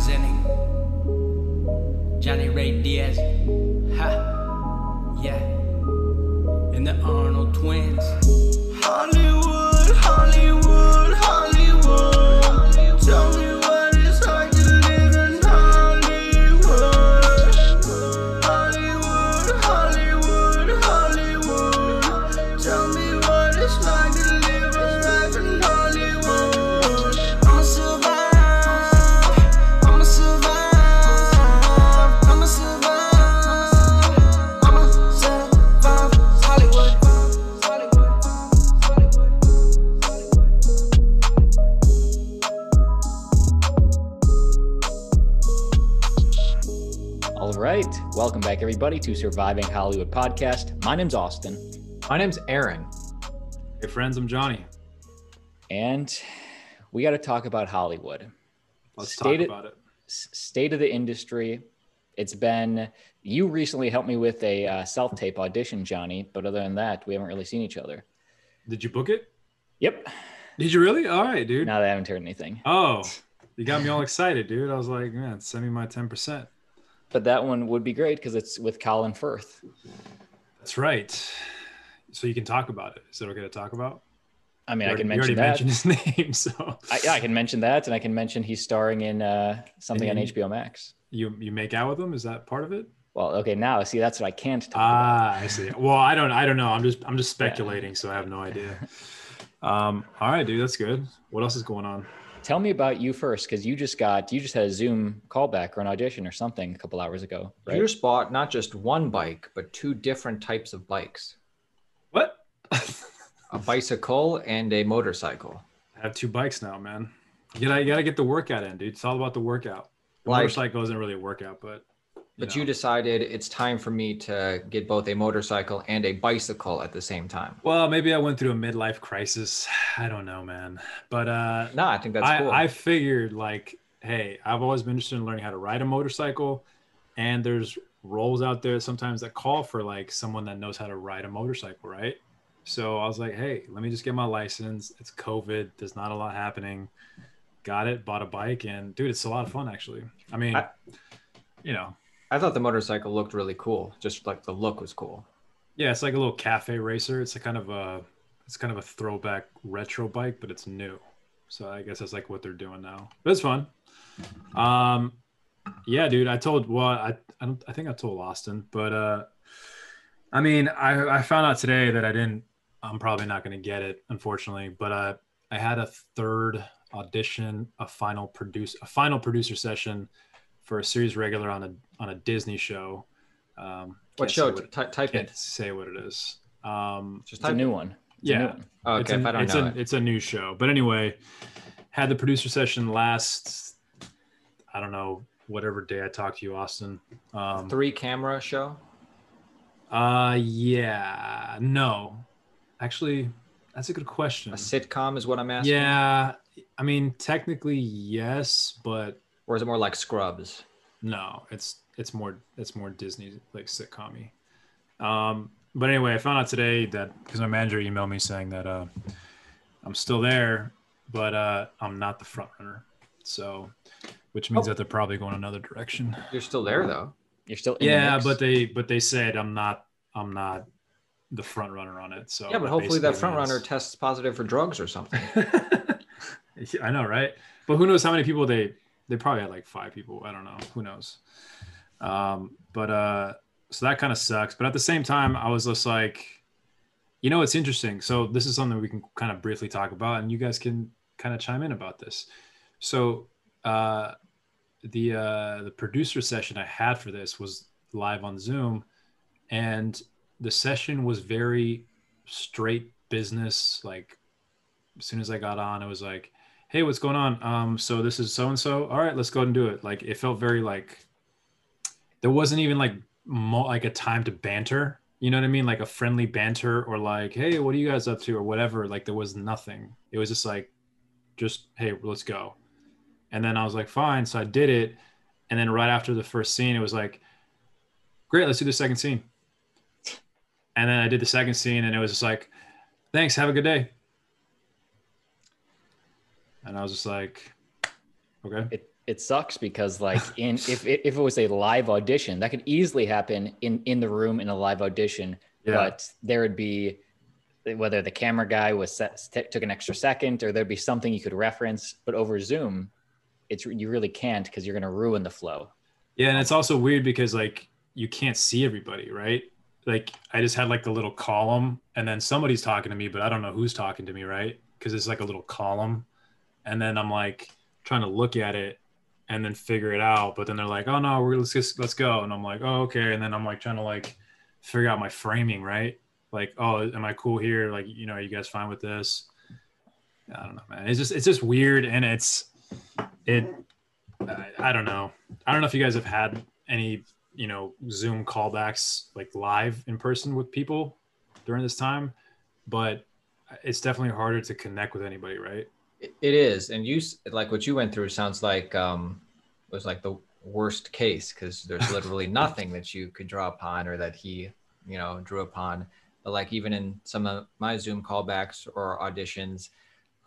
representing Johnny Ray Diaz. Ha, yeah. And the Arnold twins. Back, everybody, to Surviving Hollywood podcast. My name's Austin, My name's Aaron. Hey friends, I'm Johnny. and we got to talk about Hollywood. Let's State talk it- about it. State of the industry. It's been, you recently helped me with a uh, self tape audition, Johnny, but other than that, we haven't really seen each other. Did you book it? Yep. Did you really? All right, dude. Now that I haven't heard anything. Oh, you got me all excited, dude. I was like, man, send me my 10%. But that one would be great because it's with Colin Firth. That's right. So you can talk about it. Is that okay to talk about? I mean, You I can already- you mention already that. mentioned his name, so I, yeah, I can mention that, and I can mention he's starring in uh, something on HBO Max. you you make out with him. Is that part of it? Well, okay, now see that's what I can't talk about. Ah, I see. Well, I don't. I don't know. I'm just. I'm just speculating, so I have no idea. Um. All right, dude. That's good. What else is going on? Tell me about you first, because you just got you just had a Zoom callback or an audition or something a couple hours ago, right? You just bought not just one bike, but two different types of bikes What? a bicycle and a motorcycle. I have two bikes now, man. You gotta, you gotta get the workout in, dude. It's all about the workout. The Like- motorcycle isn't really a workout, but But know. you decided it's time for me to get both a motorcycle and a bicycle at the same time. Well, maybe I went through a midlife crisis. I don't know, man. But uh, No, I think that's I, cool. I figured like, hey, I've always been interested in learning how to ride a motorcycle, and there's roles out there sometimes that call for like someone that knows how to ride a motorcycle, right? So I was like, hey, let me just get my license. It's COVID. There's not a lot happening. Got it. Bought a bike, and dude, it's a lot of fun actually. I mean, I- you know, I thought the motorcycle looked really cool. Just like the look was cool. Yeah, it's like a little cafe racer. It's a kind of a it's kind of a throwback retro bike, but it's new. So I guess that's like what they're doing now. But it's fun. Um yeah, dude, I told well, I I don't I think I told Austin, but uh I mean, I I found out today that I didn't I'm probably not going to get it unfortunately, but uh I had a third audition, a final produce a final producer session for a series regular on a on a Disney show. Um What show? what- Ty- type can't it. say what it is. Um, Just it's a new it. one. It's a new yeah, one. Oh, it's okay, a, if I don't it's know a, it. it's a new show. But anyway, had the producer session last. I don't know whatever day I talked to you, Austin. Um, Three camera show. uh, yeah, no, actually, that's a good question. A sitcom is what I'm asking. Yeah, I mean, technically yes, but Or is it more like Scrubs? No, it's it's more it's more Disney like sitcom Um, but anyway, I found out today that because my manager emailed me saying that uh, I'm still there, but uh, I'm not the front runner. So, which means Oh. that they're probably going another direction. You're still there though. You're still in the Yeah, mix? but they but they said I'm not I'm not the front runner on it. So yeah, but hopefully that front runner tests positive for drugs or something. I know, right? But who knows how many people they they probably had like five people. I don't know. Who knows? Um, but uh, so that kind of sucks. But at the same time, I was just like, you know, it's interesting. So this is something we can kind of briefly talk about, and you guys can kind of chime in about this. So uh, the uh, the producer session I had for this was live on Zoom, and the session was very straight business. Like as soon as I got on, it was like, "Hey, what's going on? Um, so this is so and so. All right, let's go and do it." Like it felt very like there wasn't even like mo- like a time to banter. You know what I mean? Like a friendly banter or like, "Hey, what are you guys up to?" or whatever. Like there was nothing. It was just like, just hey, let's go. And then I was like, fine. So I did it. And then right after the first scene, it was like, great, let's do the second scene. And then I did the second scene, and it was just like, thanks, have a good day. And I was just like, okay. It, it sucks because like in if it, if it was a live audition that could easily happen in in the room in a live audition Yeah. but there would be whether the camera guy was set, took an extra second or there'd be something you could reference but over zoom it's you really can't because you're going to ruin the flow Yeah, and it's also weird because like you can't see everybody, right? Like I just had like the little column, and then somebody's talking to me, but I don't know who's talking to me, right? Because it's like a little column, and then I'm like trying to look at it and then figure it out, but then they're like, "Oh no, we're let's just let's go," and I'm like, "Oh okay," and then I'm like trying to like figure out my framing, right? Like, oh, am I cool here? Like, you know, are you guys fine with this? I don't know, man. It's just it's just weird, and it's it I, I don't know. I don't know if you guys have had any, you know, Zoom callbacks like live in person with people during this time, but it's definitely harder to connect with anybody, right? It- It is, and you like what you went through sounds like um was like the worst case because there's literally nothing that you could draw upon or that he you know drew upon. But like even in some of my Zoom callbacks or auditions,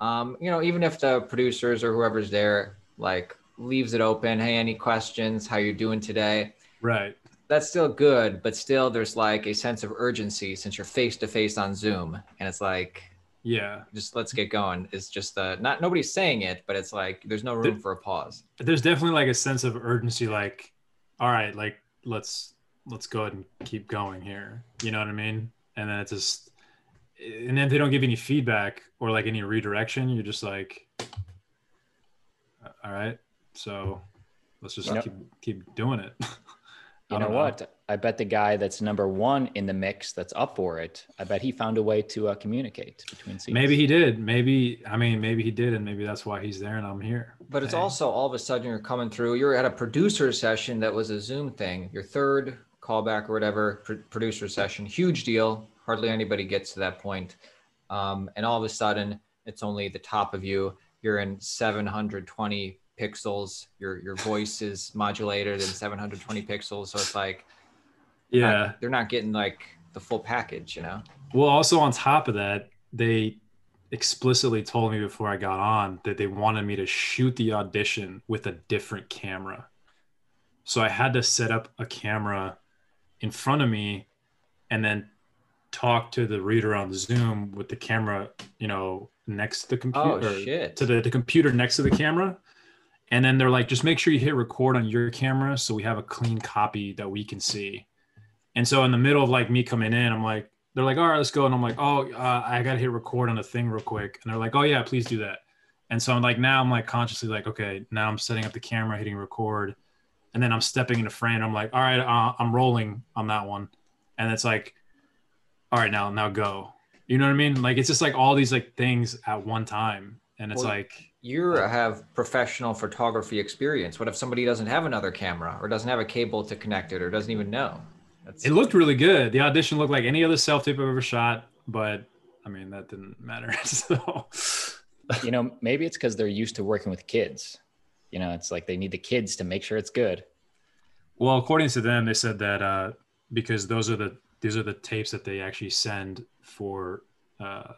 um, you know, even if the producers or whoever's there like leaves it open, hey, any questions? How you doing today? Right. That's still good, but still there's like a sense of urgency since you're face to face on Zoom, and it's like Yeah. just let's get going it's just uh not nobody's saying it but it's like there's no room for a pause There's definitely like a sense of urgency, like, all right, like let's let's go ahead and keep going here. You know what I mean? And then it's just and then if they don't give any feedback or like any redirection, you're just like all right. So let's just know- keep keep doing it. I You know don't what? I bet the guy that's number one in the mix that's up for it, I bet he found a way to uh, communicate between scenes. Maybe he did. Maybe I mean maybe he did, and maybe that's why he's there and I'm here. but it's Hey. also all of a sudden you're coming through you're at a producer session that was a zoom thing your third callback or whatever pr- producer session huge deal hardly anybody gets to that point um, and all of a sudden it's only the top of you you're in 720 pixels your your voice is modulated in 720 pixels so it's like yeah. not- they're not getting like the full package you know Well, also on top of that, they explicitly told me before I got on that they wanted me to shoot the audition with a different camera. So I had to set up a camera in front of me and then talk to the reader on Zoom with the camera, you know, next to the computer. oh shit to the, the computer next to the camera. And then they're like, just make sure you hit record on your camera so we have a clean copy that we can see. And so in the middle of like me coming in, I'm like, they're like, all right, let's go. And I'm like, oh, uh, I got to hit record on the thing real quick. And they're like, oh, yeah, please do that. And so I'm like, now I'm like consciously like, okay, now I'm setting up the camera, hitting record. And then I'm stepping into frame. I'm like, all right, uh, I'm rolling on that one. And it's like, all right, now, now go. You know what I mean? Like, it's just like all these like things at one time. And it's Well, like, you have professional photography experience. What if somebody doesn't have another camera or doesn't have a cable to connect it or doesn't even know? That's, It looked really good. The audition looked like any other self tape I've ever shot, but I mean that didn't matter. so you know, maybe it's because they're used to working with kids. You know, it's like they need the kids to make sure it's good. well, according to them, they said that uh, because those are the these are the tapes that they actually send for uh,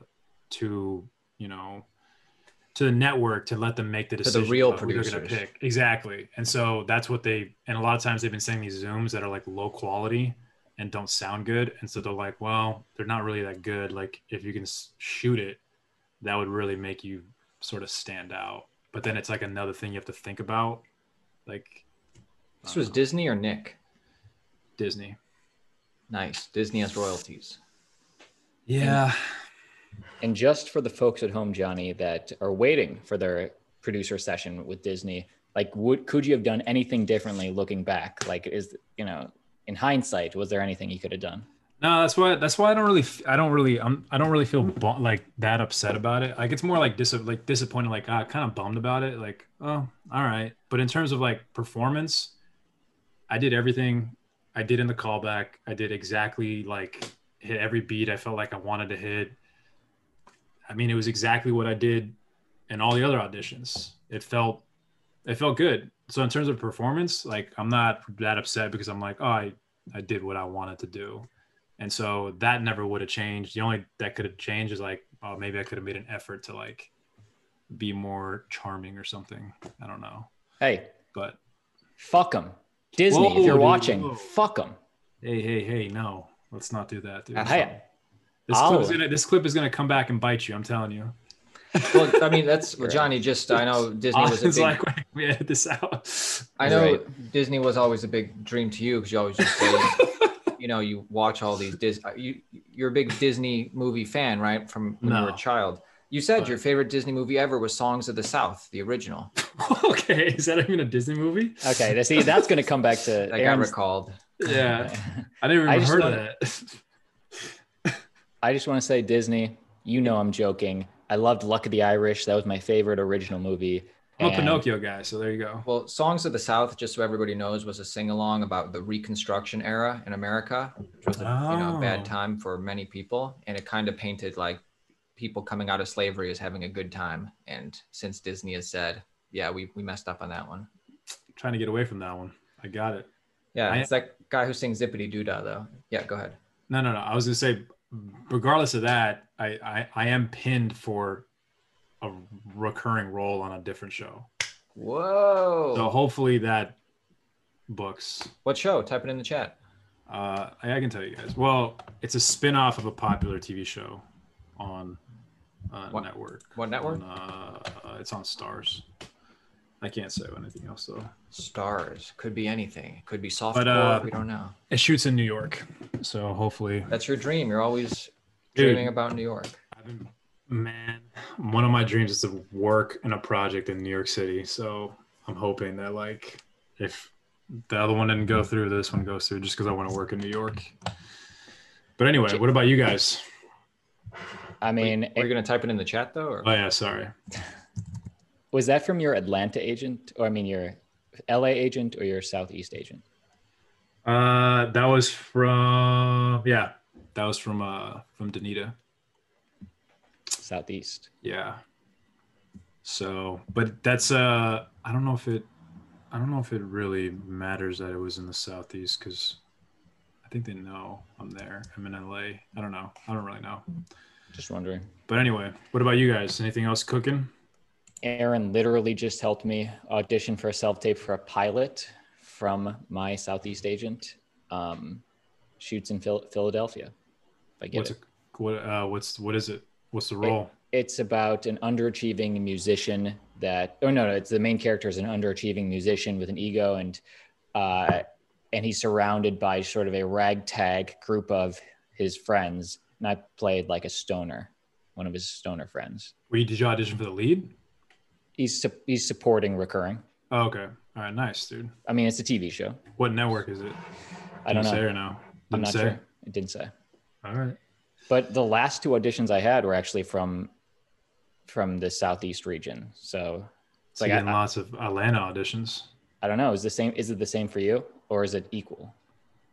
to you know to the network to let them make the the decision. real about who they're gonna pick. Exactly, and so that's what they and a lot of times they've been sending these zooms that are like low quality and don't sound good, and so they're like, well, they're not really that good. Like if you can shoot it, that would really make you sort of stand out. But then it's like another thing you have to think about, like this was Disney or Nick? Disney. Nice. Disney has royalties. Yeah. And just for the folks at home, Johnny, that are waiting for their producer session with Disney, like, would could you have done anything differently looking back? Like, is you know, in hindsight, was there anything you could have done? No, that's why. That's why I don't really. I don't really. I'm. I don't really feel bu- like that upset about it. Like it's more like dis like disappointed. Like ah, kind of bummed about it. Like oh, all right. But in terms of like performance, I did everything I did in the callback. I did exactly like hit every beat I felt like I wanted to hit. I mean, it was exactly what I did in all the other auditions. It felt, it felt good. So in terms of performance, like I'm not that upset because I'm like, oh, I, I did what I wanted to do. And so that never would have changed. The only that could have changed is like, oh, maybe I could have made an effort to like be more charming or something. I don't know. Hey, But fuck them. Disney, Whoa, if you're dude, watching, whoa. fuck them. hey, hey, hey, no, let's not do that, dude. That's Hey, This clip, is gonna, this clip is gonna come back and bite you. I'm telling you. well, I mean, that's well, Johnny. Just I know Disney was a big. like, "Wait, we edit this out. I know Right. Disney was always a big dream to you because you always just say, you know, you watch all these Dis. uh, You you're a big Disney movie fan, right? From when you were a child. You said But- your favorite Disney movie ever was Songs of the South, the original. okay, is that even a Disney movie? okay. See, that's going to come back to I got recalled. Yeah, I didn't even just heard wanna- of that. I just want to say, Disney, you know I'm joking. I loved Luck of the Irish. That was my favorite original movie. I'm a Pinocchio guy, so there you go. Well, Songs of the South, just so everybody knows, was a sing along about the Reconstruction era in America, which was a you know Oh. bad time for many people, and it kind of painted like people coming out of slavery as having a good time. And since Disney has said, yeah, we we messed up on that one. trying to get away from that one. I got it. Yeah, I- it's that guy who sings Zippity Doo Dah though. Yeah, go ahead. No, no, no. I was gonna say, regardless of that, I, I, I am pinned for a recurring role on a different show. Whoa. So hopefully that books. what show? Type it in the chat. Uh, I, I can tell you guys. Well, it's a spin-off of a popular TV show on uh, What- network. what network? On, uh, it's on Starz. I can't say anything else though. Starz. Could be anything. Could be softcore. But, uh, we don't know. It shoots in New York, so hopefully. That's your dream. You're always Dude. dreaming about New York. I've been, man, one of my dreams is to work in a project in New York City. So I'm hoping that like if the other one didn't go through, this one goes through, just because I want to work in New York. But anyway, what about you guys? I mean, Are you gonna type it in the chat though? Or? Oh yeah, sorry. was that from your Atlanta agent, or I mean, your LA agent, or your Southeast agent? Uh, that was from yeah, that was from uh from Danita. Southeast. Yeah. So, but that's uh, I don't know if it, I don't know if it really matters that it was in the southeast because I think they know I'm there. I'm in LA. I don't know. I don't really know. Just wondering. But anyway, what about you guys? Anything else cooking? Aaron literally just helped me audition for a self tape for a pilot from my Southeast agent. Um, shoots in Phil- Philadelphia. If I get What's it. it? What uh, what's what is it? What's the role? It's about an underachieving musician that. Oh no, no, it's the main character is an underachieving musician with an ego, and uh, and he's surrounded by sort of a ragtag group of his friends. And I played like a stoner, one of his stoner friends. Were you, did you audition for the lead? He's su- he's supporting recurring. Oh, okay. All right. Nice, dude. I mean, it's a TV show. What network is it? I don't Didn't Say know. or no? I'm Didn't say? sure. It didn't say. All right. But the last two auditions I had were actually from from the southeast region. So it's So like getting I, lots of Atlanta auditions. I don't know. Is the same? Is it the same for you, or is it equal?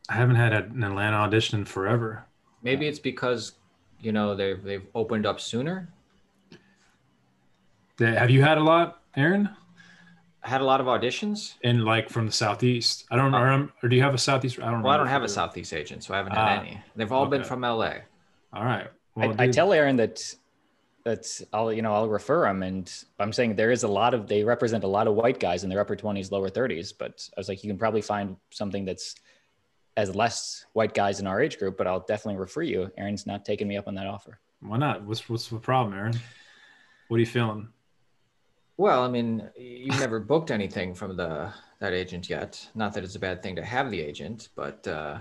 I haven't had an Atlanta audition in forever. Maybe it's because you know they've they've opened up sooner. Yeah, Have you had a lot, Aaron? I had a lot of auditions. And like from the southeast, I don't remember. Or do you have a southeast? I don't. Well, I don't have a southeast agent, so I haven't had Ah, any. They've all been from LA. All right. Well, I, I tell Aaron that that's I'll you know I'll refer him, and I'm saying there is a lot of they represent a lot of white guys in their upper 20s, lower 30s. But I was like, you can probably find something that's as less white guys in our age group, but I'll definitely refer you. Aaron's not taking me up on that offer. why not? What's what's the problem, Aaron? What are you feeling? Well, I mean, you've never booked anything from the that agent yet. Not that it's a bad thing to have the agent, but uh,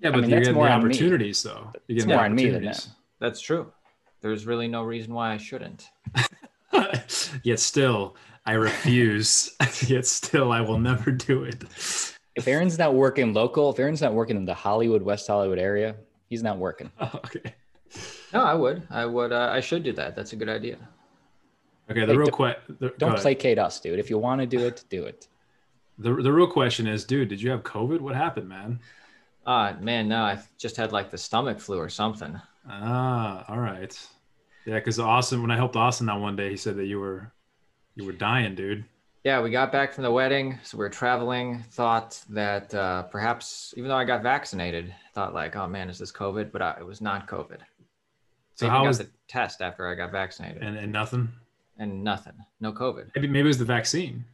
Yeah, I but mean, you're getting more the on me. opportunities, though. You're getting more on me than opportunities. that's true. There's really no reason why I shouldn't. Yet still, I refuse. Yet still, I will never do it. If Aaron's not working local, if Aaron's not working in the Hollywood, West Hollywood area, he's not working. Oh, okay. No, I would. I would. Uh, I should do that. That's a good idea. Okay. The Like, real don't- que- the, go Don't ahead. placate us, dude. If you want to do it, do it. The, the real question is, dude, did you have COVID? What happened, man? Ah, man, no, I just had like the stomach flu or something. Ah, all right. Yeah, because Austin, when I helped Austin that one day, he said that you were you were dying, dude. Yeah, we got back from the wedding, so we are traveling. Thought that uh, perhaps, even though I got vaccinated, thought like, oh man, is this COVID? But uh, it was not COVID. So I how even was got the test after I got vaccinated, and, and, and nothing? no COVID. Maybe maybe it was the vaccine.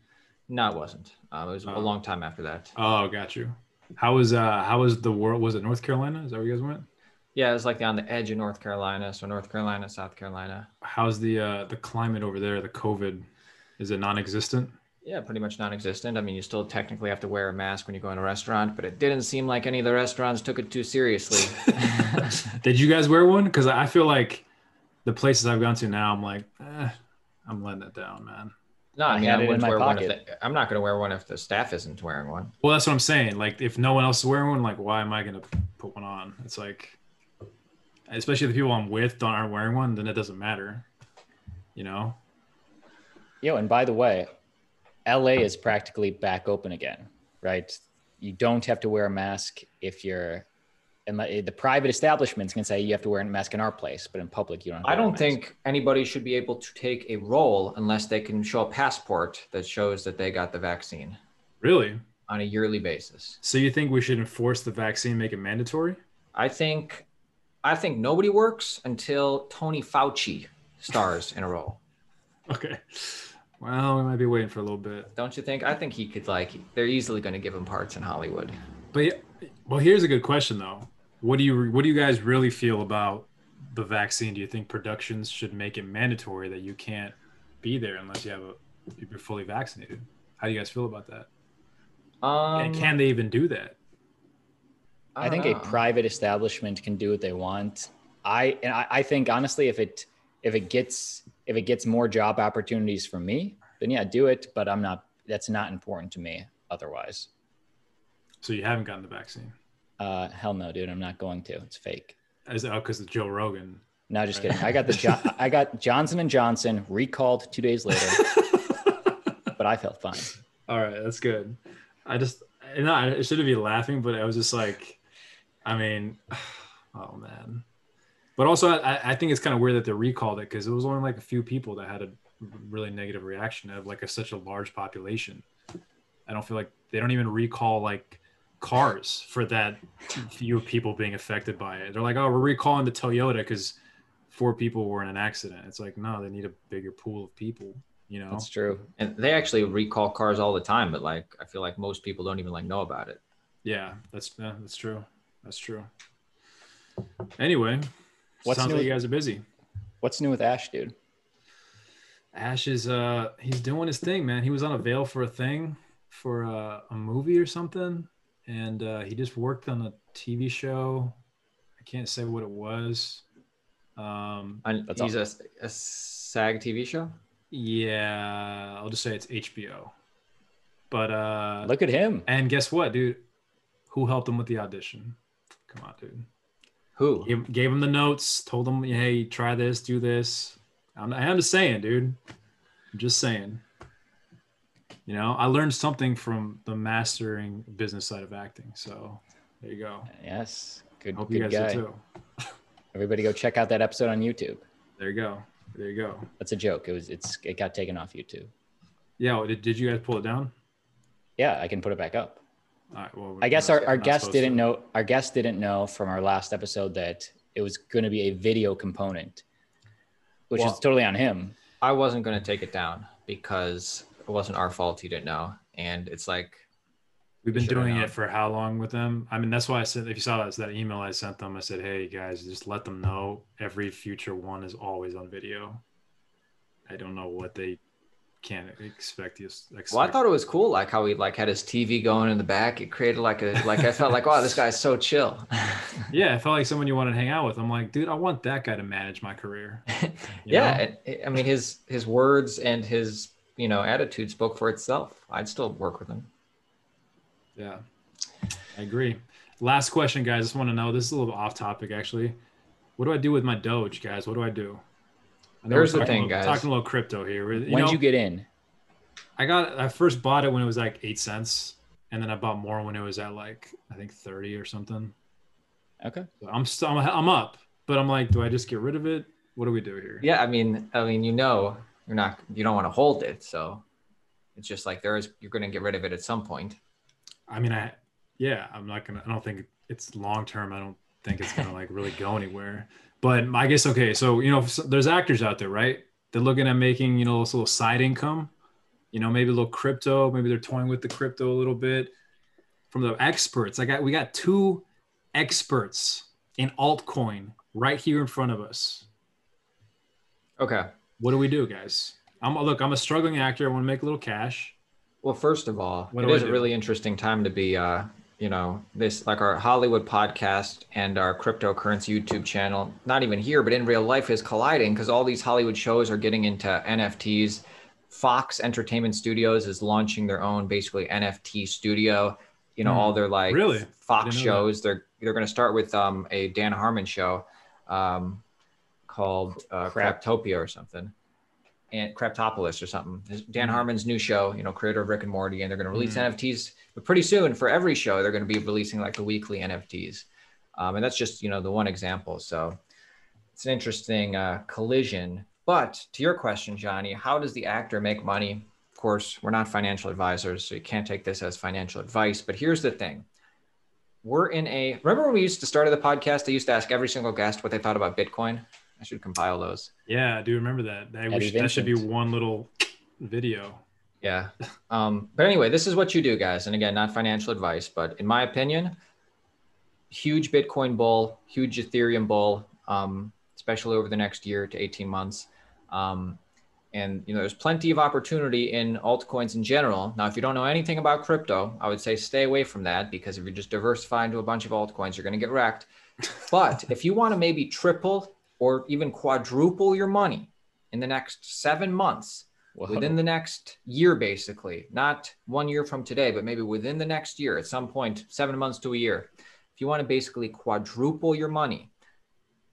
No, it wasn't. Um, it was Oh. a long time after that. Oh, got you. How was uh how was the world? Was it North Carolina? Is that where you guys went? Yeah, it was like on the edge of North Carolina. So North Carolina, South Carolina. How's the uh the climate over there? The COVID, is it non-existent? Yeah, pretty much non-existent. I mean, you still technically have to wear a mask when you go in a restaurant, but it didn't seem like any of the restaurants took it too seriously. Did you guys wear one? Because I feel like the places I've gone to now, I'm like, eh, I'm letting it down, man. No, I I mean, had I it in wouldn't my wear one if pocket. the, I'm not going to wear one if the staff isn't wearing one. Well, that's what I'm saying. Like, if no one else is wearing one, like, why am I gonna put one on? It's like, especially the people I'm with don't aren't wearing one, then it doesn't matter. You know? Yo, and by the way, LA is practically back open again, right? You don't have to wear a mask if you're, and the the private establishments can say you have to wear a mask in our place, but in public you don't. Have to I wear a don't mask. think anybody should be able to take a role unless they can show a passport that shows that they got the vaccine Really? on a yearly basis. So you think we should enforce the vaccine, make it mandatory? I think, I think nobody works until Tony Fauci stars in a role. Okay. Well, we might be waiting for a little bit. Don't you think? I think he could like. They're easily going to give him parts in Hollywood. But yeah, well, here's a good question though. What do you what do you guys really feel about the vaccine? Do you think productions should make it mandatory that you can't be there unless you have a you're fully vaccinated? How do you guys feel about that? Um, and can they even do that? I don't think know. a private establishment can do what they want. I and I, I think honestly, if it if it gets if it gets more job opportunities for me, then yeah, do it. But I'm not. That's not important to me. Otherwise, So you haven't gotten the vaccine? Uh, hell no, dude. I'm not going to. It's fake. Is that because of Joe Rogan? No, just kidding. I got the jo- I got Johnson and Johnson recalled two days later, but I felt fine. All right, that's good. I just, and I shouldn't be laughing, but I was just like, I mean, oh man. But also, I, I think it's kind of weird that they recalled it because it was only like a few people that had a really negative reaction of like a, such a large population. I don't feel like they don't even recall like cars for that few people being affected by it. They're like, oh, we're recalling the Toyota because four people were in an accident. It's like, no, they need a bigger pool of people. You know, That's true. And they actually recall cars all the time, but like I feel like most people don't even like know about it. Yeah, that's yeah, that's true. That's true. Anyway, What's sounds new like with- you guys are busy. What's new with Ash, dude? Ash is uh he's doing his thing, man. He was on avail for a thing for uh, a movie or something, and uh, he just worked on a TV show. I can't say what it was. Um, And he's a, a SAG TV show. yeah, I'll just say it's HBO. But uh, Look at him. and guess what, dude? Who helped him with the audition? Come on, dude. Who? gave, gave him the notes, told him, hey, try this, do this. I'm, I'm just saying, dude. I'm just saying. You know, I learned something from the mastering business side of acting. So there you go. Yes, good, Hope you good guys guy. do too. Everybody, go check out that episode on YouTube. There you go. There you go. That's a joke. It was. It's. It got taken off YouTube. Yeah. well, Did, did you guys pull it down? Yeah, I can put it back up. All right. Well, I guess we're our, our we're guest didn't to. know. Our guest didn't know from our last episode that it was going to be a video component, which Well- is totally on him. I wasn't going to take it down because it wasn't our fault. He didn't know, and it's like We've been doing it for how long with them? I mean, that's why I said, if you saw that, that email I sent them, I said, hey guys, just let them know every future one is always on video. I don't know what they can expect you. Expect. Well, I thought it was cool, like how he like had his TV going in the back. It created like a like I felt like, wow, this guy's so chill. yeah, I felt like someone you wanted to hang out with. I'm like, dude, I want that guy to manage my career. Yeah, know? I mean his his words and his you know attitude spoke for itself. I'd still work with him. Yeah, I agree. Last question, guys. I just want to know. This is a little off topic, actually. What do I do with my Doge, guys? What do I do? I know the thing, a little- guys. Talking a little crypto here. You when know, did you get in? I got. I first bought it when it was like eight cents, and then I bought more when it was at like I think thirty or something. Okay. So I'm still. I'm, I'm up, but I'm like, do I just get rid of it? What do we do here? Yeah, I mean, I mean, you know, you're not you don't want to hold it, so it's just like there is you're going to get rid of it at some point. I mean, I. Yeah, I'm not gonna. I don't think it's long term. I don't think it's gonna like really go anywhere. But I guess okay. So you know, so there's actors out there, right? They're looking at making you know this little side income. you know, maybe a little crypto, maybe they're toying with the crypto a little bit. From the experts, I got we got two experts in altcoin right here in front of us. Okay. What do we do, guys? I'm look, I'm a struggling actor. I want to make a little cash. Well, first of all, What it do a really interesting time to be, uh, you know, this like our Hollywood podcast and our cryptocurrency YouTube channel. Not even here, but in real life is colliding because all these Hollywood shows are getting into NFTs. Fox Entertainment Studios is launching their own basically NFT studio. You know, Hmm. all their like Really? Fox didn't that. shows. They're they're going to start with um, a Dan Harmon show um, called uh, Crap. Craptopia or something, and Craptopolis or something. Dan Mhm. Harmon's new show, you know, creator of Rick and Morty, and they're going to release Mhm. NFTs. But pretty soon, for every show, they're going to be releasing like the weekly NFTs, um, and that's just you know the one example. So it's an interesting uh, collision. But to your question, Johnny, how does the actor make money? Of course, we're not financial advisors, so you can't take this as financial advice. But here's the thing we're in a remember when we used to start the podcast i used to ask every single guest what they thought about bitcoin i should compile those. Yeah, I do remember that. That, we Eddie should, that should be one little video. yeah. Um, but anyway this is what you do guys. And again not financial advice but in my opinion huge bitcoin bull huge ethereum bull um, especially over the next year to 18 months. Um, and you know there's plenty of opportunity in altcoins in general. Now if you don't know anything about crypto i would say stay away from that because if you just diversify into a bunch of altcoins you're going to get wrecked. But if you want to maybe triple or even quadruple your money in the next seven months Whoa. within the next year basically not one year from today but maybe within the next year at some point seven months to a year if you want to basically quadruple your money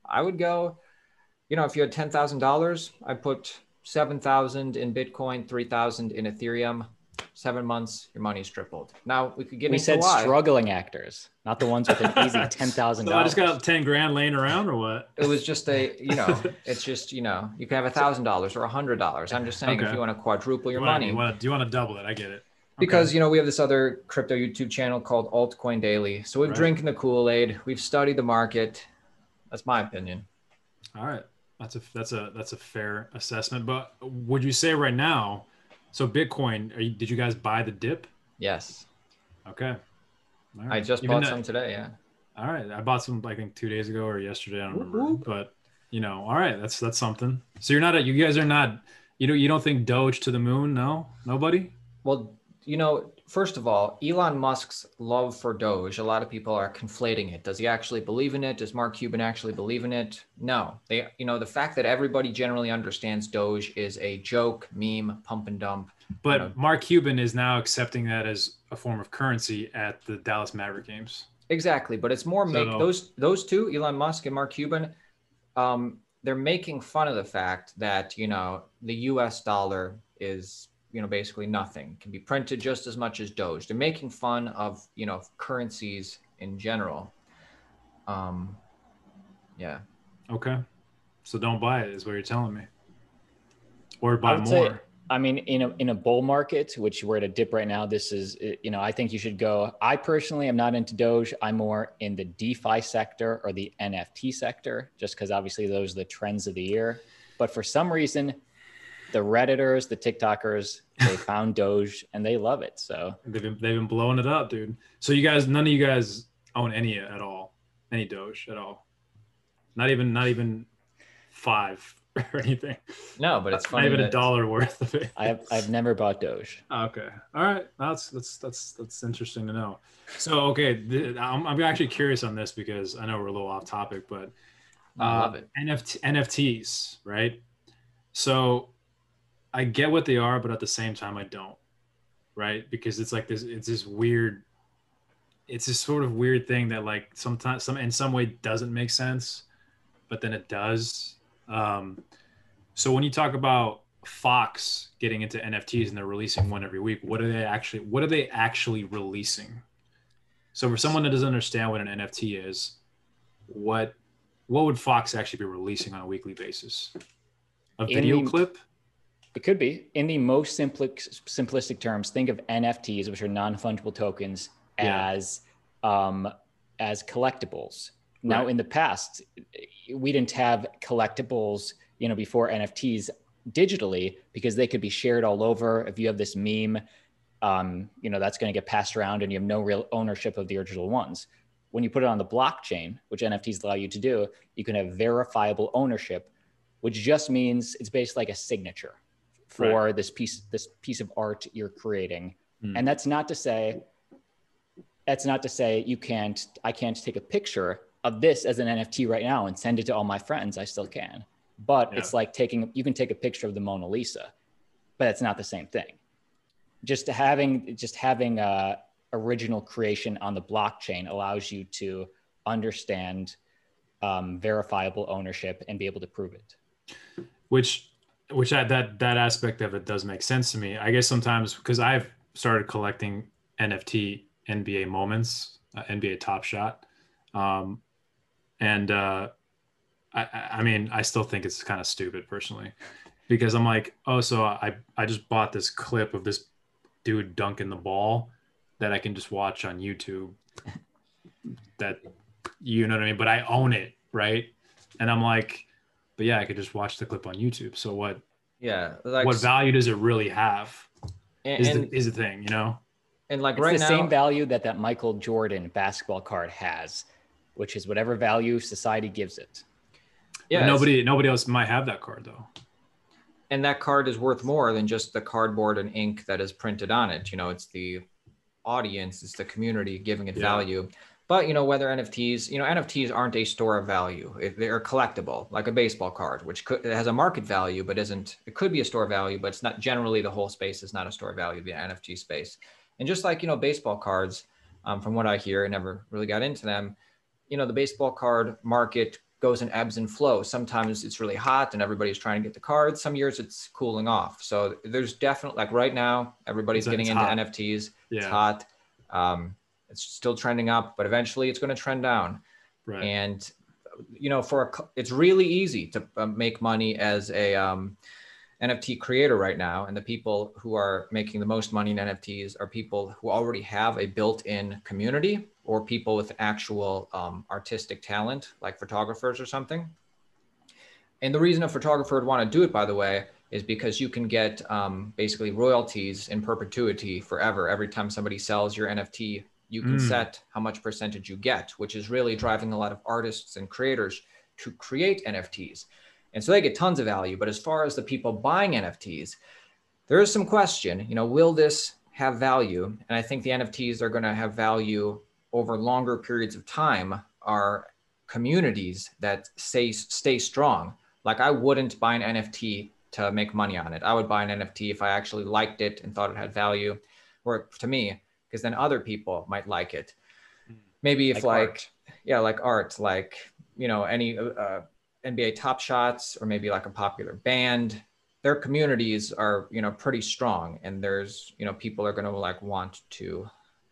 i would go you know if you had $10000 i put 7000 in bitcoin 3000 in ethereum seven months your money's tripled now we could get we into said why. struggling actors, not the ones with an easy ten thousand So I just got 10 grand laying around or what? it was just a you know it's just you know you can have a thousand dollars or a hundred dollars i'm just saying if you want to quadruple your You wanna- money You wanna, do you want to double it? I get it. because you know we have this other crypto YouTube channel called Altcoin Daily. So we've Right. drinking the Kool Aid. We've studied the market. That's my opinion. All right, that's a that's a that's a fair assessment. But would you say right now? So Bitcoin, are you, did you guys buy the dip? Yes, Okay. All I just Even bought that- some today. Yeah, All right, I bought some I think two days ago or yesterday. I don't Whoop, remember, whoop. but you know, all right, that's that's something. So you're not a, you guys are not you don't you don't think Doge to the moon? No, nobody. well, you know, first of all, Elon Musk's love for Doge. A lot of people are conflating it. Does he actually believe in it? Does Mark Cuban actually believe in it? No. They, you know, the fact that everybody generally understands Doge is a joke, meme, pump and dump. But know. Mark Cuban is now accepting that as a form of currency at the Dallas Maverick games. Exactly, but it's more make So- those those two, Elon Musk and Mark Cuban, um, they're making fun of the fact that you know the U.S. dollar is you know basically nothing, can be printed just as much as Doge. They're making fun of you know currencies in general. Um, yeah, Okay, so don't buy it is what you're telling me, or I buy would say- more. I mean, in a in a bull market, which we're at a dip right now, this is you know I think you should go. I personally am not into Doge. I'm more in the DeFi sector or the NFT sector, just because obviously those are the trends of the year. But for some reason, the redditors, the TikTokers, they found Doge and they love it. So They've been, they've been blowing it up, dude. So you guys, none of you guys own any at all, any Doge at all. Not even, not even five or anything. no, but it's Not even a dollar worth of it. I have I've never bought Doge. Okay. All right. That's that's that's that's interesting to know. So okay, th- I'm, I'm actually curious on this because I know we're a little off topic, but I uh, love it. NFT, NFTs, right? So I get what they are, but at the same time, I don't, right? Because it's like this, it's this weird, it's this sort of weird thing that like sometimes, some in some way doesn't make sense, but then it does. Um, so when you talk about Fox getting into NFTs and they're releasing one every week, what are they actually? What are they actually releasing? So for someone that doesn't understand what an NFT is, what what would Fox actually be releasing on a weekly basis? A video the- clip? It could be in the most simplistic simplistic terms. Think of NFTs, which are non fungible tokens, Yeah. as um, as collectibles. Now, in the past, we didn't have collectibles. You know, before NFTs digitally because they could be shared all over. If you have this meme, um, you know, that's going to get passed around and you have no real ownership of the original ones. When you put it on the blockchain, which NFTs allow you to do, you can have verifiable ownership, which just means it's basically like a signature for this piece, this piece of art you're creating. Hmm. And that's not to say, that's not to say you can't, I can't take a picture of this as an NFT right now and send it to all my friends. I still can. But Yeah. it's like taking, you can take a picture of the Mona Lisa, but it's not the same thing. Just having, just having a original creation on the blockchain allows you to understand um, verifiable ownership and be able to prove it. which which I, that that aspect of it does make sense to me. I guess sometimes because i've started collecting nft nba moments uh, nba top shot. Um and uh I, I mean i still think it's kind of stupid personally. Because i'm like oh so i i just bought this clip of this dude dunking the ball that i can just watch on youtube. That you know what i mean? But i own it right? And i'm like but yeah, I could just watch the clip on YouTube. So what Yeah, like what value does it really have? and, Is and, the is the thing, you know? and like It's right the now, same value that that Michael Jordan basketball card has, which is whatever value society gives it. yeah, nobody nobody else might have that card though. and that card is worth more than just the cardboard and ink that is printed on it. You know, it's the audience, it's the community giving it Yeah. value. But you know, whether NFTs, you know, NFTs aren't a store of value. It- They're collectible, like a baseball card, which could has a market value, but isn't. It could be a store value, but it's not. Generally, the whole space is not a store value. The NFT space, and just like you know, baseball cards, um, from what I hear, I never really got into them. You know, the baseball card market goes in ebbs and flows. Sometimes it's really hot and everybody's trying to get the cards. Some years it's cooling off. So there's definitely like right now, everybody's It's- getting into hot. NFTs. It's hot. Um, it's still trending up, but eventually it's going to trend down. Right. And you know, for a, it's really easy to uh, make money as a um, NFT creator right now, and the people who are making the most money in NFTs are people who already have a built-in community or people with actual um, artistic talent, like photographers or something. And the reason a photographer would want to do it, by the way, is because you can get um, basically royalties in perpetuity forever. Every time somebody sells your NFT, you can Mm. set how much percentage you get, which is really driving a lot of artists and creators to create NFTs. And so they get tons of value. But as far as the people buying NFTs, there is some question, you know, will this have value? And I think the NFTs are going to have value over longer periods of time are communities that stay stay strong. Like I wouldn't buy an NFT to make money on it. I would buy an NFT if I actually liked it and thought it had value, or to me, because then other people might like it. Maybe if Like like, yeah, like art, like you know any uh, NBA Top Shots or maybe like a popular band. Their communities are you know pretty strong, and there's you know people are going to like want to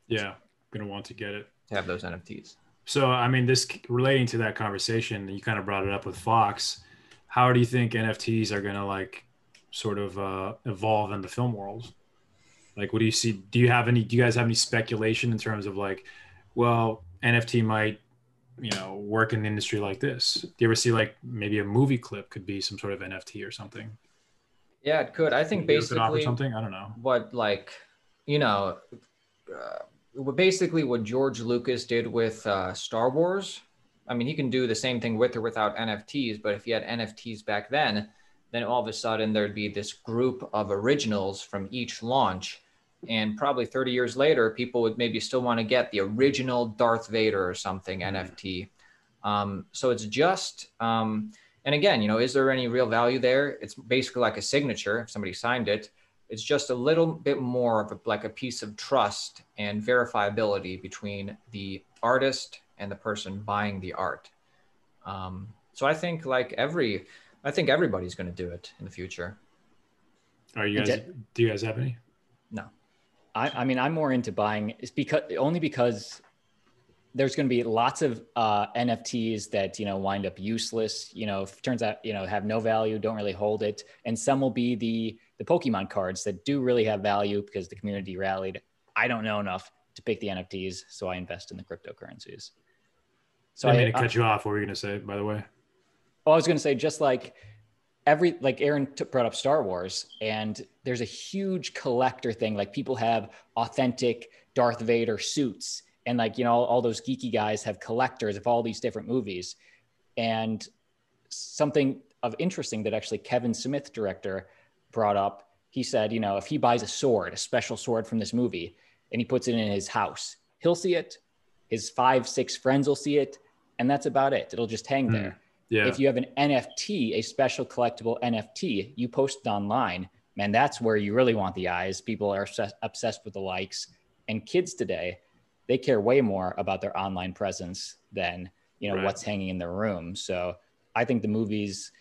yeah. Gonna want to get it. To have those NFTs. So I mean this relating to that conversation, you kind of brought it up with Fox. How do you think NFTs are gonna like sort of uh evolve in the film world? Like what do you see? Do you have any do you guys have any speculation in terms of like, well, NFT might you know work in the industry like this? Do you ever see like maybe a movie clip could be some sort of nft or something? Yeah, it could. I think could basically something? I don't know. what like you know uh, basically what george lucas did with uh, star wars. I mean he can do the same thing with or without nfts but if he had nfts back then then all of a sudden there'd be this group of originals from each launch and probably 30 years later people would maybe still want to get the original darth vader or something nft um, so it's just um, and again you know is there any real value there? It's basically like a signature if somebody signed it. It's just a little bit more of a, like a piece of trust and verifiability between the artist and the person buying the art. Um, so I think like every, I think everybody's going to do it in the future. are you guys do you guys have any? No, I, I mean, I'm more into buying it's because only because there's going to be lots of uh, NFTs that you know wind up useless. You know, if- turns out you know have no value, don't really hold it, and some will be the the Pokemon cards that do really have value because the community rallied. I don't know enough to pick the NFTs, so I invest in the cryptocurrencies. So i I, mean to I, cut you off what were you going to say by the way well, I was going to say just like every like Aaron t- brought up Star Wars, and there's a huge collector thing. Like people have authentic Darth Vader suits, and like you know all, all those geeky guys have collectors of all these different movies. And something of interesting that actually Kevin Smith, director, brought up. He said, you know, if he buys a sword, a special sword from this movie, and he puts it in his house, he'll see it. His five, six friends will see it, and that's about it. It'll just hang Hmm. there. Yeah. If you have an NFT, a special collectible NFT, you post it online, man, that's where you really want the eyes. People are obsessed with the likes. And kids today, they care way more about their online presence than, you know, Right. what's hanging in their room. So I think the movies,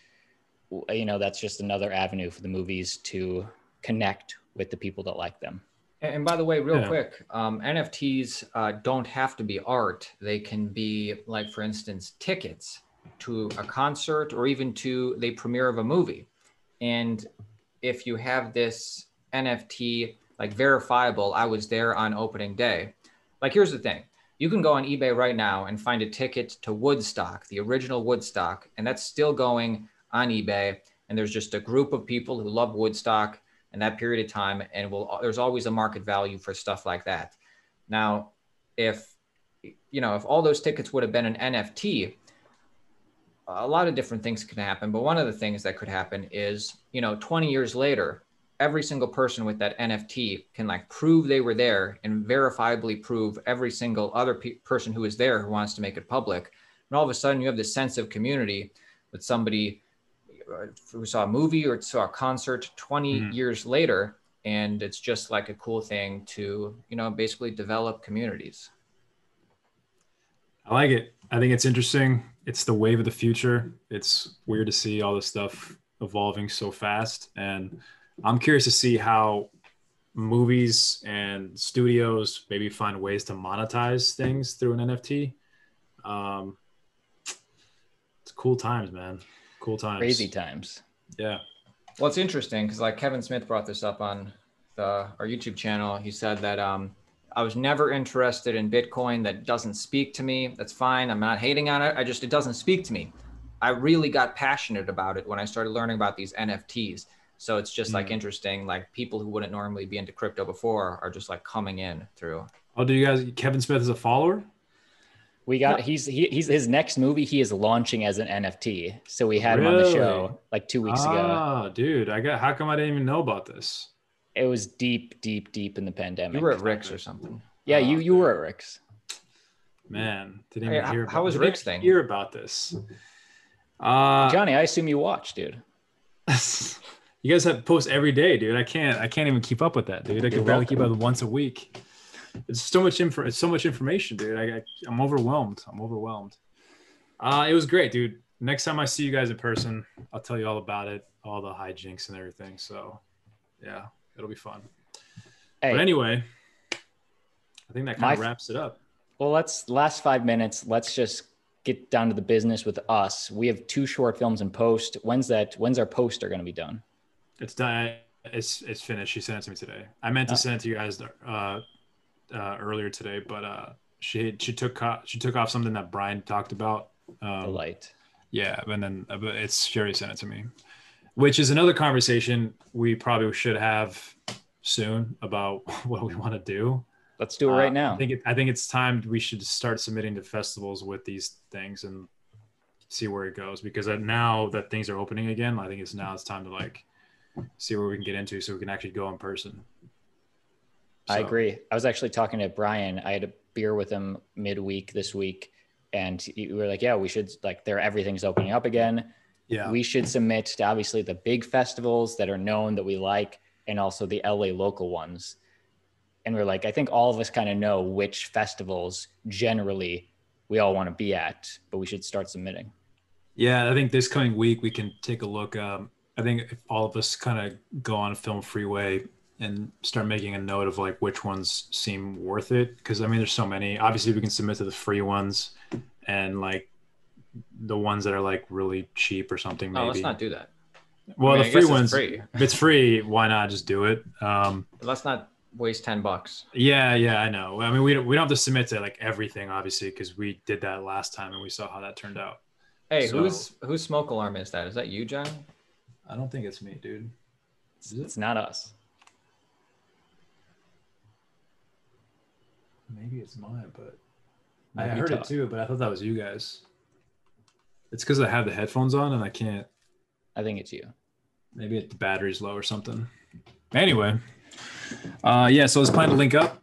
you know, that's just another avenue for the movies to connect with the people that like them. And, and by the way, real Yeah. quick, um, NFTs uh, don't have to be art. They can be, like, for instance, tickets to a concert or even to the premiere of a movie. And if you have this NFT, like verifiable, I was there on opening day. Like, here's the thing you can go on eBay right now and find a ticket to Woodstock, the original Woodstock, and that's still going on eBay. And there's just a group of people who love Woodstock in that period of time, and will there's always a market value for stuff like that. Now, if you know, if all those tickets would have been an NFT, a lot of different things can happen. But one of the things that could happen is, you know, 20 years later, every single person with that NFT can like prove they were there and verifiably prove every single other pe- person who is there who wants to make it public. And all of a sudden, you have this sense of community with somebody uh, who saw a movie or saw a concert 20 Mhm. years later. And it's just like a cool thing to, you know, basically develop communities. I like it. I think it's interesting. It's the wave of the future. It's weird to see all this stuff evolving so fast. And I'm curious to see how movies and studios maybe find ways to monetize things through an NFT. Um, it's cool times, man. Cool times. Crazy times. Yeah. Well, it's interesting because like Kevin Smith brought this up on the our YouTube channel. He said that um, I was never interested in Bitcoin. That doesn't speak to me. That's fine. I'm not hating on it. I just it doesn't speak to me. I really got passionate about it when I started learning about these NFTs. So it's just like Mm. interesting. Like people who wouldn't normally be into crypto before are just like coming in through. Oh, do you guys? Kevin Smith is a follower. We got he's he, he's his next movie he is launching as an NFT. So we had him on the show like two weeks ago. Ah, dude, I got. How come I didn't even know about this? It was deep, deep, deep in the pandemic. You were at Rick's or something. yeah, you you were at Rick's. Man, didn't Hey, even how- hear. how about- was didn't Rick's thing? Hear about this? Uh, Johnny, I assume you watched, dude. you guys have post every day, dude. I can't. I can't even keep up with that, dude. I You're can barely keep up with once a week. It's so much info. It's so much information, dude. I, I I'm overwhelmed. I'm overwhelmed. Uh, it was great, dude. Next time I see you guys in person, I'll tell you all about it, all the hijinks and everything. So, yeah, it'll be fun. Hey, But anyway, I think that My kind of wraps it up. well, let's last five minutes. Let's just get down to the business with us. We have two short films in post. When's that? When's our poster going to be done? It's done. It's it's finished. She sent it to me today. I meant to Oh. send it to you guys uh, uh, earlier today, but uh, she she took she took off something that Brian talked about. The Um, light. yeah, and then uh, it's she already sent it to me, which is another conversation we probably should have soon about what we want to do. Let's do it Uh, right now. I think it, I think it's time we should start submitting to festivals with these things and see where it goes because uh, now that things are opening again, I think it's now it's time to like see where we can get into so we can actually go in person. I agree. I was actually talking to Brian. I had a beer with him midweek this week, and we were like, "Yeah, we should like there. Everything's opening up again. Yeah. We should submit to obviously the big festivals that are known that we like, and also the LA local ones." And we're like, I think all of us kind of know which festivals generally we all want to be at, but we should start submitting. Yeah, I think this coming week we can take a look. Um, I think if all of us kind of go on Film Freeway and start making a note of like which ones seem worth it, because I mean, there's so many. Obviously, we can submit to the free ones, and like the ones that are like really cheap or something. Maybe. No, let's not do that. well, I mean, the free guess it's ones. free. If it's free, why not just do it? Um, Let's not waste 10 bucks. yeah, yeah, I know. I mean, we don't, we don't have to submit to like everything, obviously, because we did that last time and we saw how that turned out. Hey, So- whose whose smoke alarm is that? Is that you, John? I don't think it's me, dude. It's, it's not us. Maybe it's mine, but I Maybe heard it too, but I thought that was you guys. It's because I have the headphones on and I can't. I think it's you. Maybe the battery's low or something. Anyway, uh, yeah. So let's plan to link up,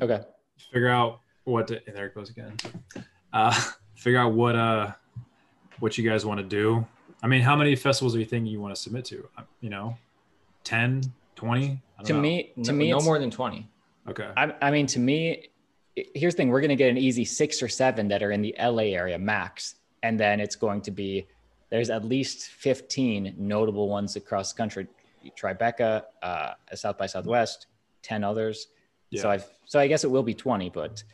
Okay. figure out what. To, and there it goes again. Uh, figure out what uh, what you guys want to do. I mean, how many festivals are you thinking you want to submit to? Uh, You know, 10, 20? I don't To know. me, to no, me, no more than 20. Okay. I, I mean, to me, here's the thing: we're going to get an easy six or seven that are in the LA area max, and then it's going to be there's at least 15 notable ones across the country. Tribeca, uh, South by Southwest, 10 others. Yeah. So Yeah. I so I guess it will be 20, but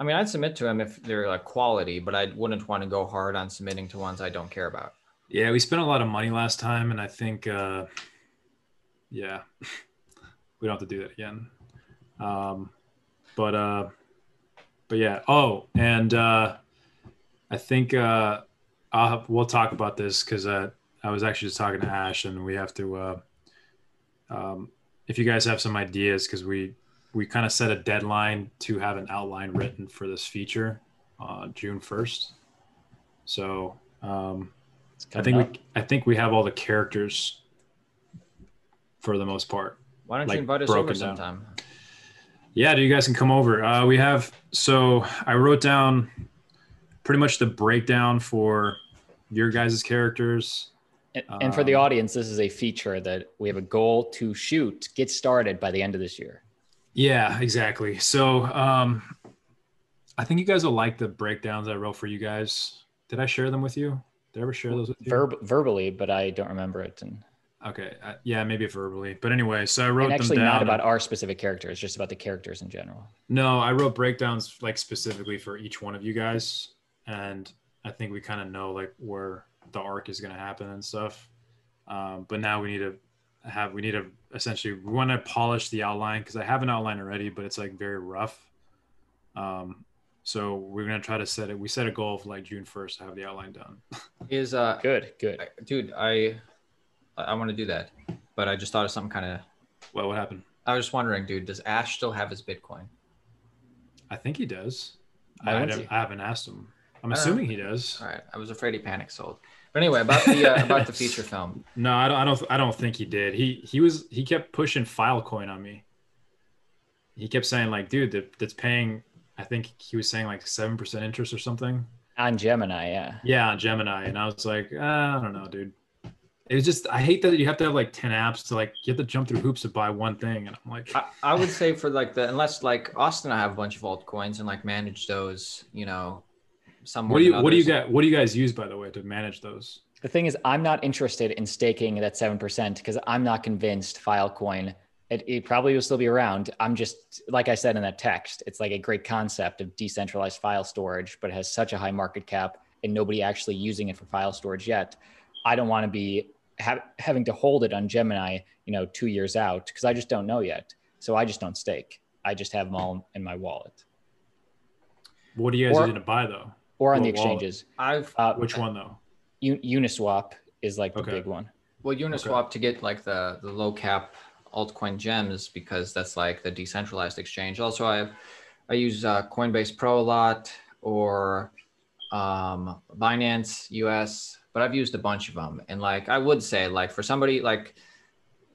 I mean, I'd submit to them if they're like quality, but I wouldn't want to go hard on submitting to ones I don't care about. Yeah, we spent a lot of money last time, and I think, uh, yeah, we don't have to do that again. Um, but, uh, but yeah. Oh, and uh, I think uh, have, we'll talk about this because uh, I was actually just talking to Ash, and we have to. Uh, um, if you guys have some ideas, because we we kind of set a deadline to have an outline written for this feature, uh, June first. So. Um, I think up. we I think we have all the characters for the most part. Why don't Like, you invite us over down. sometime? Yeah, do you guys can come over. Uh, we have so I wrote down pretty much the breakdown for your guys' characters. And, and for the Um, audience, this is a feature that we have a goal to shoot, get started by the end of this year. Yeah, exactly. So um, I think you guys will like the breakdowns I wrote for you guys. Did I share them with you? Did I ever share those with you? Verb, verbally, but I don't remember it. And, Okay. Uh, yeah, maybe verbally. But anyway, so I wrote and actually, them down. not about our specific characters, just about the characters in general. No, I wrote breakdowns like specifically for each one of you guys, and I think we kind of know like where the arc is going to happen and stuff. Um, but now we need to have we need to essentially we want to polish the outline because I have an outline already, but it's like very rough. Um, so we're gonna try to set it. We set a goal of like June first to have the outline done. Is uh, Good, good. I- dude, I I want to do that, but I just thought of something kind of. Well, what happened? I was just wondering, dude, does Ash still have his Bitcoin? I think he does. I I, don't haven't, see- I haven't asked him. I'm I don't assuming he does. All right, I was afraid he panic sold. But anyway, about the uh, about the feature film. No, I don't. I don't. I don't think he did. He he was. He kept pushing Filecoin on me. He kept saying like, "Dude, that, that's paying." I think he was saying like seven percent interest or something. On Gemini, yeah. Yeah, on Gemini, and I was like, ah, I don't know, dude. It was just I hate that you have to have like ten apps to like you have to jump through hoops to buy one thing, and I'm like, I, I would say for like the unless like Austin, I have a bunch of altcoins and like manage those. You know, some. what do you what do you others. got? What do you guys use by the way to manage those? The thing is, I'm not interested in staking that 7% because I'm not convinced Filecoin, it, it probably will still be around. I'm just, like I said in that text, it's like a great concept of decentralized file storage, but it has such a high market cap and nobody actually using it for file storage yet. I don't want to be ha- having to hold it on Gemini, you know, two years out because I just don't know yet. So I just don't stake. I just have them all in my wallet What are you guys Or- using to buy though? Or on the exchanges. I've Uh, Which one though? Uniswap is like the Okay. big one. well Uniswap to get like the the low cap altcoin gems because that's like the decentralized exchange. Also, I I use uh, Coinbase Pro a lot or um, Binance US, but I've used a bunch of them. And like I would say, like for somebody like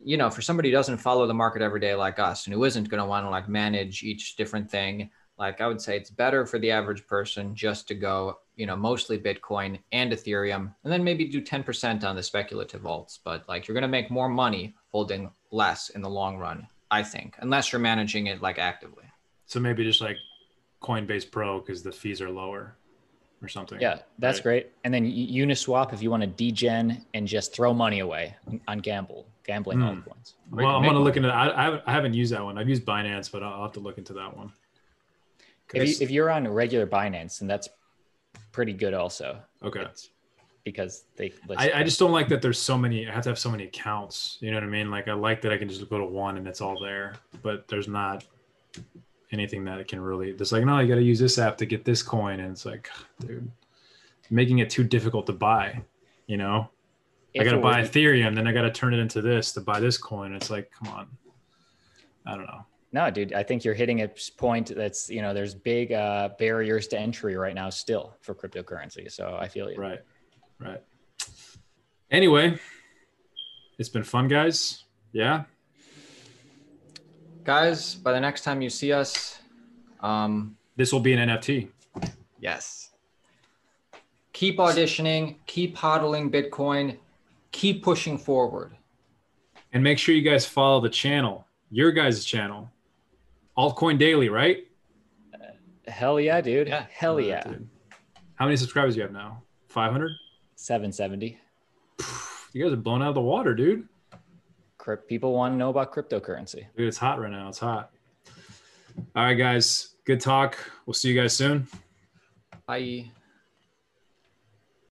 you know, for somebody who doesn't follow the market every day like us and who isn't going to want to like manage each different thing, like I would say it's better for the average person just to go, you know, mostly Bitcoin and Ethereum, and then maybe do 10% on the speculative alts. But like you're going to make more money holding less in the long run, I think, unless you're managing it like actively. So maybe just like Coinbase Pro because the fees are lower, or something. Yeah, that's Right. great. And then Uniswap, if you want to degen and just throw money away on gamble, gambling Hmm. altcoins. Where Well, I'm gonna look into. I, I haven't I haven't used that one. I've used Binance, but I'll, I'll have to look into that one. If, you, if you're on regular Binance, and that's pretty good also. okay. It's because they list I, I just don't like that there's so many. I have to have so many accounts. You know what I mean? Like I like that I can just go to one and it's all there, but there's not anything that can really. It's like no, you got to use this app to get this coin, and it's like, dude, making it too difficult to buy. You know? I gotta buy Ethereum, then I gotta turn it into this to buy this coin. It's like, come on. I don't know. No, dude, I think you're hitting a point that's, you know, there's big uh, barriers to entry right now still for cryptocurrency. So I feel you. Right. Right. Anyway, it's been fun, guys. Yeah. Guys, by the next time you see us, um, This will be an NFT. yes. Keep auditioning, keep hodling Bitcoin, keep pushing forward. And make sure you guys follow the channel, your guys' channel. Altcoin Daily, right? Uh, hell yeah, dude. Yeah. Hell yeah. dude. How many subscribers do you have now? 500? 770. You guys are blown out of the water, dude. Crypt people want to know about cryptocurrency. Dude, it's hot right now. It's hot. All right, guys. Good talk. We'll see you guys soon. Bye.